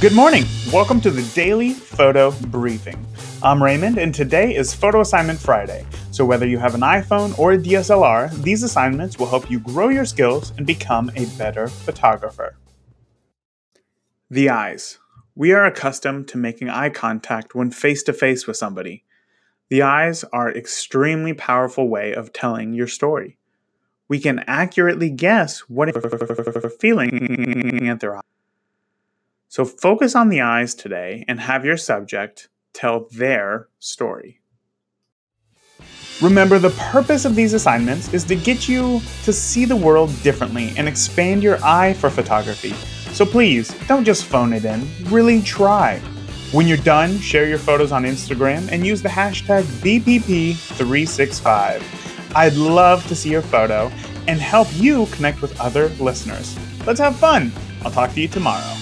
Good morning. Welcome to the Daily Photo Briefing. I'm Raymond, and today is Photo Assignment Friday. So, whether you have an iPhone or a DSLR, these assignments will help you grow your skills and become a better photographer. The eyes. We are accustomed to making eye contact when face to face with somebody. The eyes are an extremely powerful way of telling your story. We can accurately guess what feeling at their eyes. So focus on the eyes today and have your subject tell their story. Remember, the purpose of these assignments is to get you to see the world differently and expand your eye for photography. So please, don't just phone it in, really try. When you're done, share your photos on Instagram and use the hashtag BPP365. I'd love to see your photo and help you connect with other listeners. Let's have fun. I'll talk to you tomorrow.